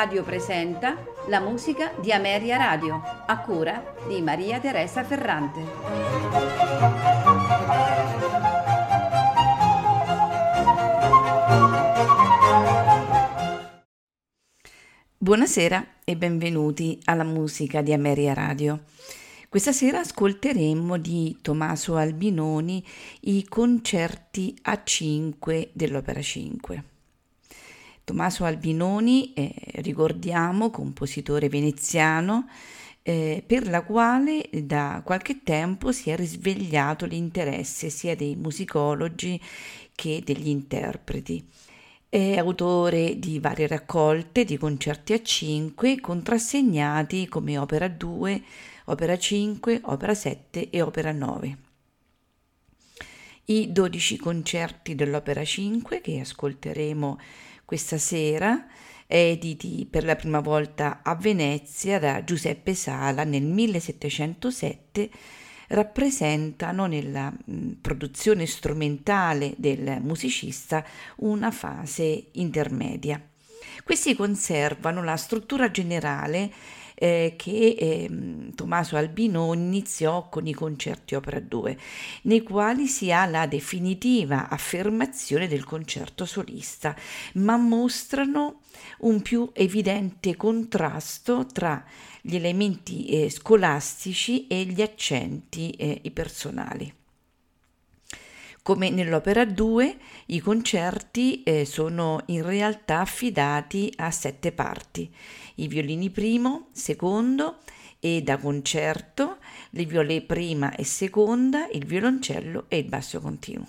Radio presenta la musica di Ameria Radio, a cura di Maria Teresa Ferrante. Buonasera e benvenuti alla musica di Ameria Radio. Questa sera ascolteremo di Tommaso Albinoni i concerti a 5 dell'Opera 5. Tommaso Albinoni, eh, ricordiamo, compositore veneziano, eh, per la quale da qualche tempo si è risvegliato l'interesse sia dei musicologi che degli interpreti. È autore di varie raccolte di concerti a 5 contrassegnati come opera 2, opera 5, opera 7 e opera 9. I 12 concerti dell'opera 5 che ascolteremo questa sera, editi per la prima volta a Venezia da Giuseppe Sala nel 1707, rappresentano nella produzione strumentale del musicista una fase intermedia. Questi conservano la struttura generale eh, che eh, Tommaso Albino iniziò con i concerti opera 2, nei quali si ha la definitiva affermazione del concerto solista, ma mostrano un più evidente contrasto tra gli elementi eh, scolastici e gli accenti eh, personali. Come nell'opera 2, i concerti eh, sono in realtà affidati a sette parti i violini primo, secondo e da concerto, le viole prima e seconda, il violoncello e il basso continuo.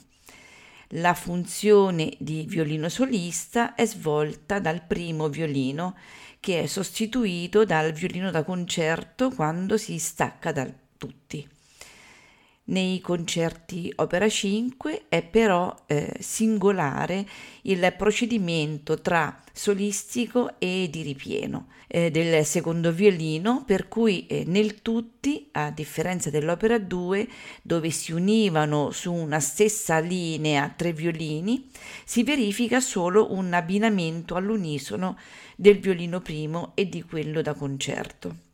La funzione di violino solista è svolta dal primo violino che è sostituito dal violino da concerto quando si stacca da tutti. Nei concerti opera 5 è però eh, singolare il procedimento tra solistico e di ripieno eh, del secondo violino, per cui eh, nel tutti, a differenza dell'opera 2, dove si univano su una stessa linea tre violini, si verifica solo un abbinamento all'unisono del violino primo e di quello da concerto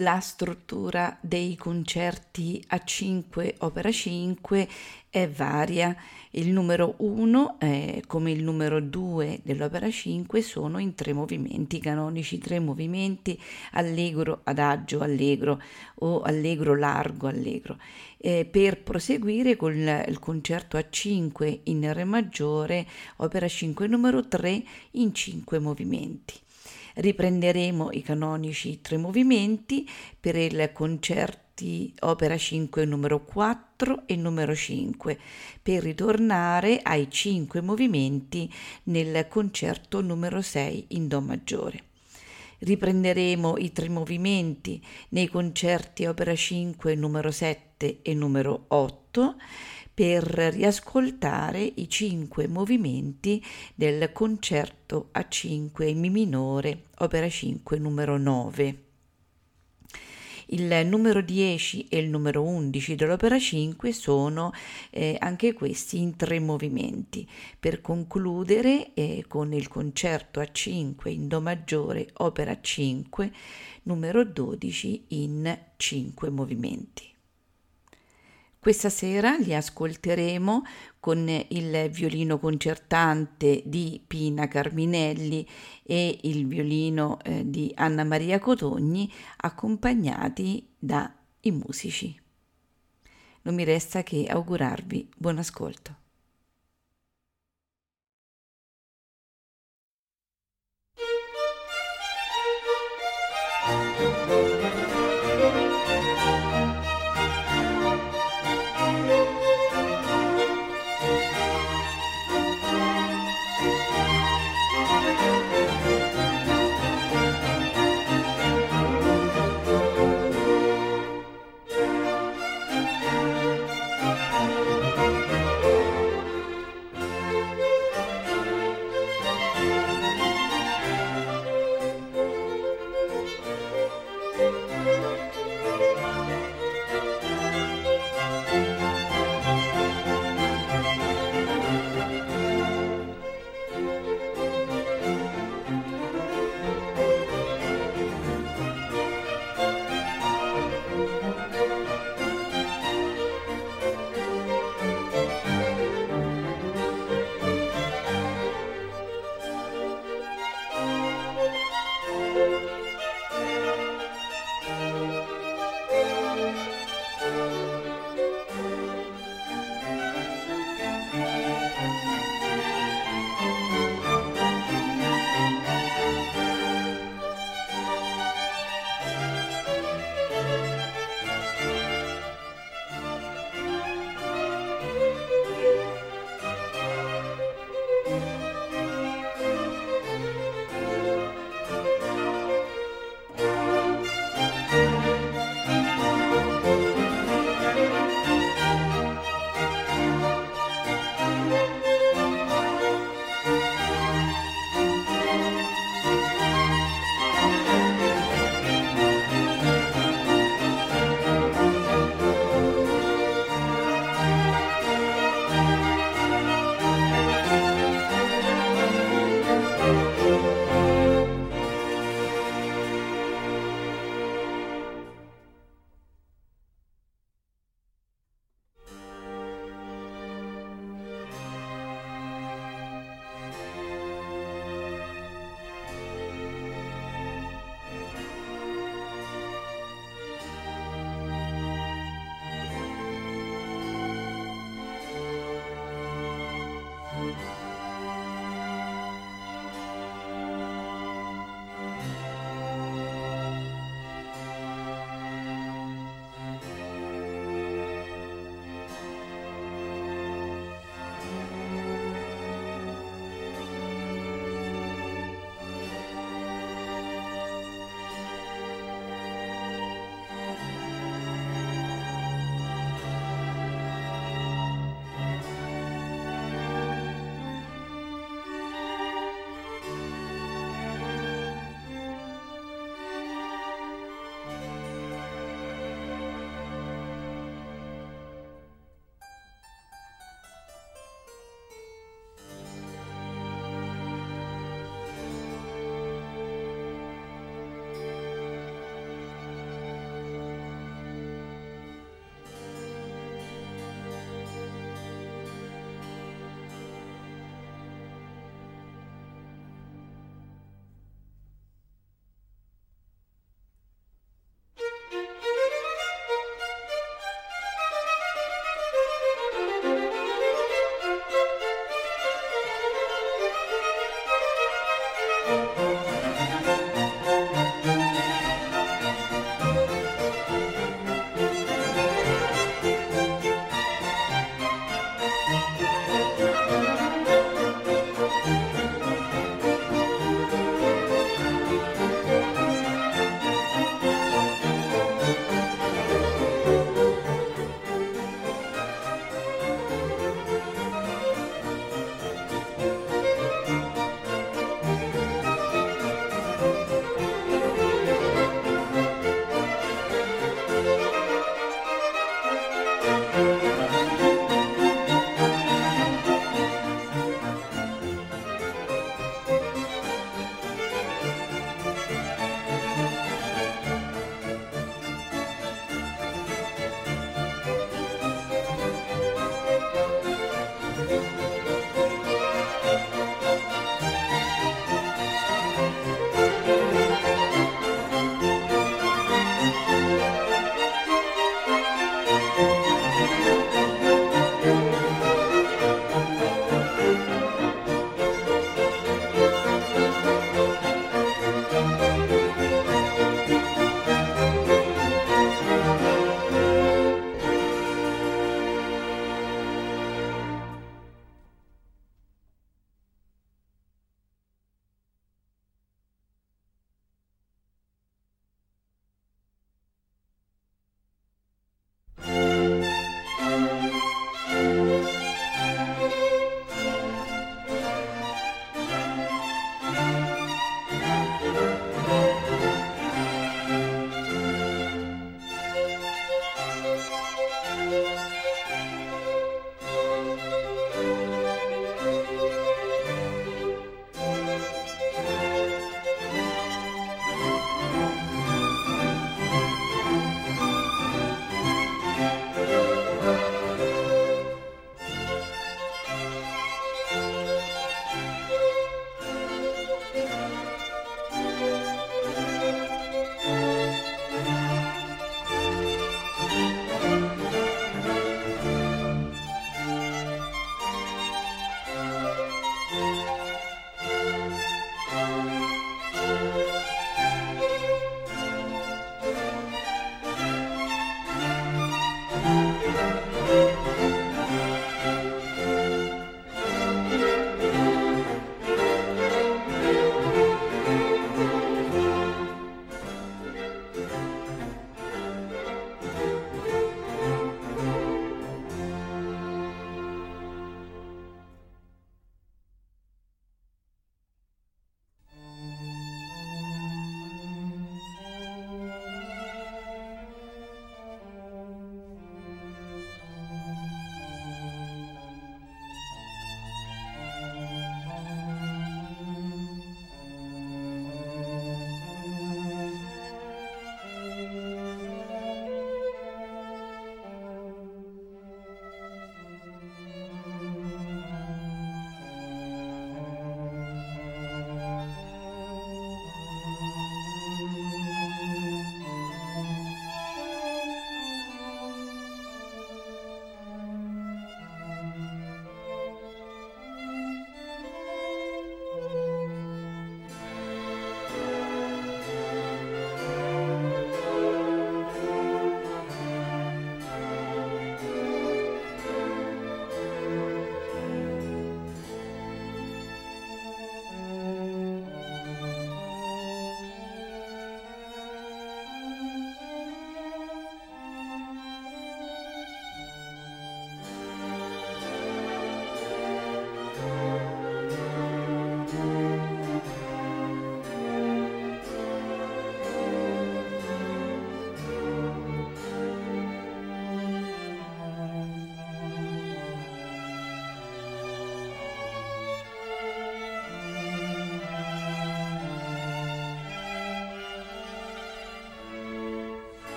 la struttura dei concerti a 5 opera 5 è varia. Il numero 1, eh, come il numero 2 dell'opera 5, sono in tre movimenti canonici, tre movimenti allegro, adagio, allegro o allegro, largo, allegro. Eh, per proseguire con il, il concerto a 5 in Re maggiore, opera 5 numero 3 in 5 movimenti. Riprenderemo i canonici tre movimenti per il concerti opera 5 numero 4 e numero 5 per ritornare ai cinque movimenti nel concerto numero 6 in Do maggiore. Riprenderemo i tre movimenti nei concerti opera 5 numero 7 e numero 8 per riascoltare i cinque movimenti del concerto a 5 in Mi minore, opera 5 numero 9. Il numero 10 e il numero 11 dell'opera 5 sono eh, anche questi in tre movimenti, per concludere eh, con il concerto a 5 in Do maggiore, opera 5, numero 12 in 5 movimenti. Questa sera li ascolteremo con il violino concertante di Pina Carminelli e il violino eh, di Anna Maria Cotogni accompagnati dai musici. Non mi resta che augurarvi buon ascolto.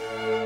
Bye.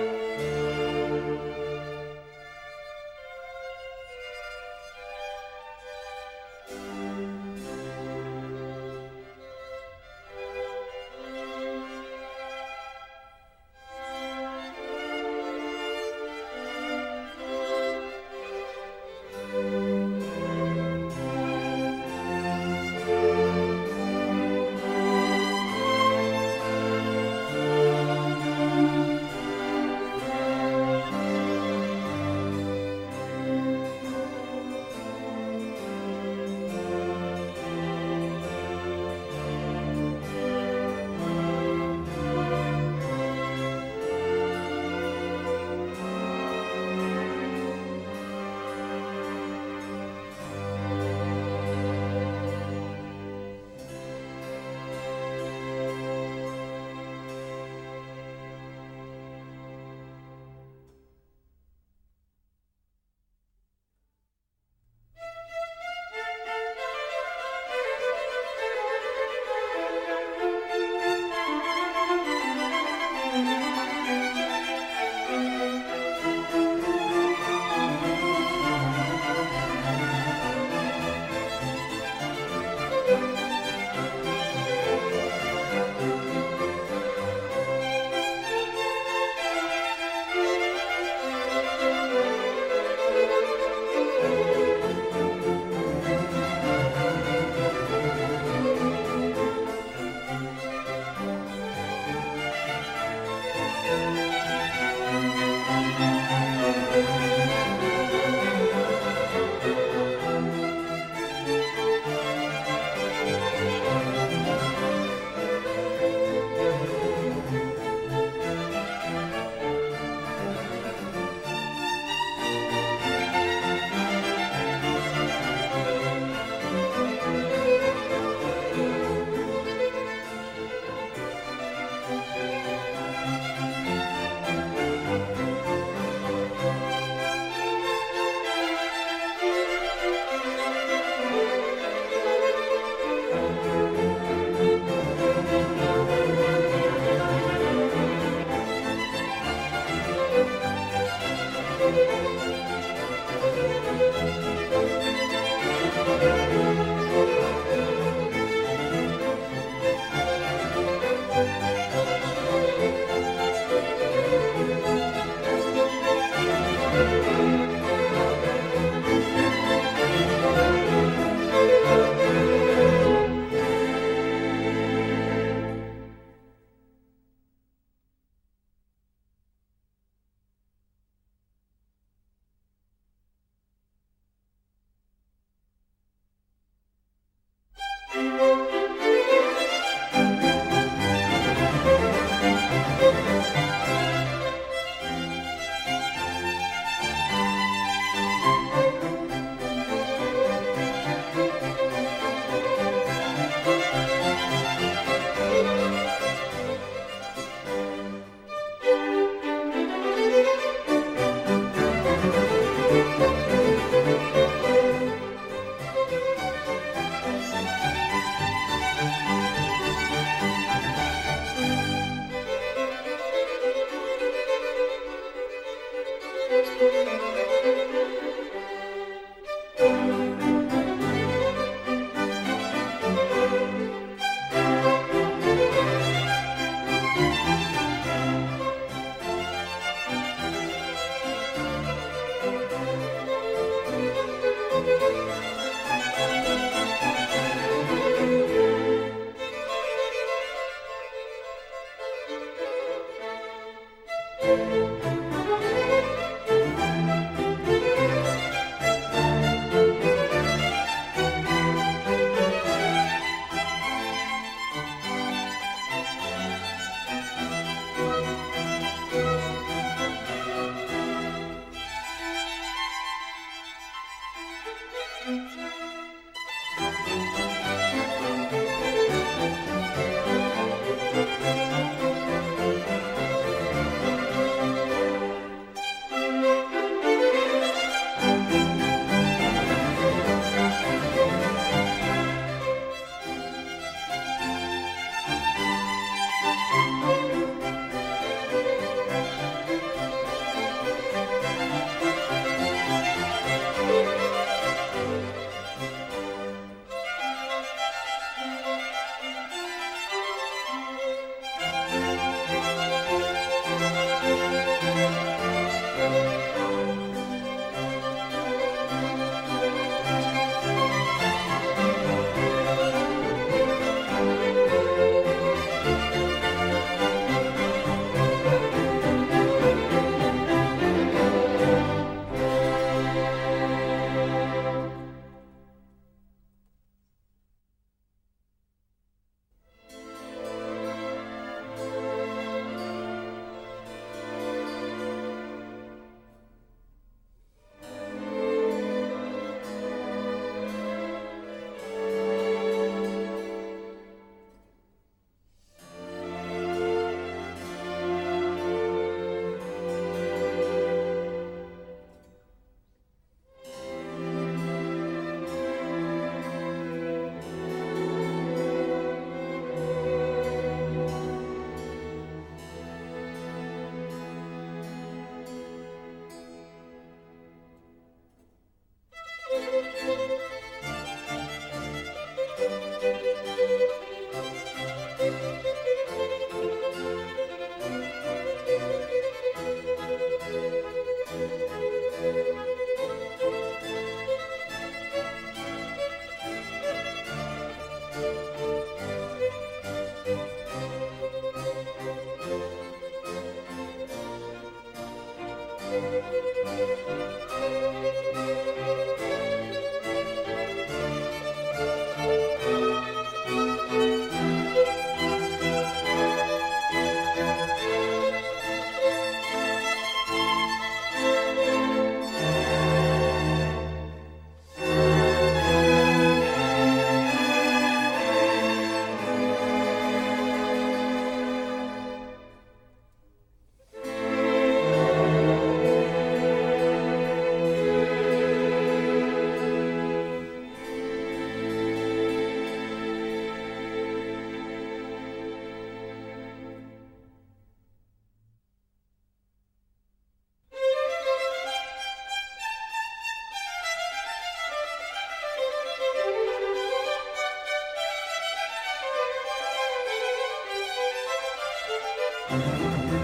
Música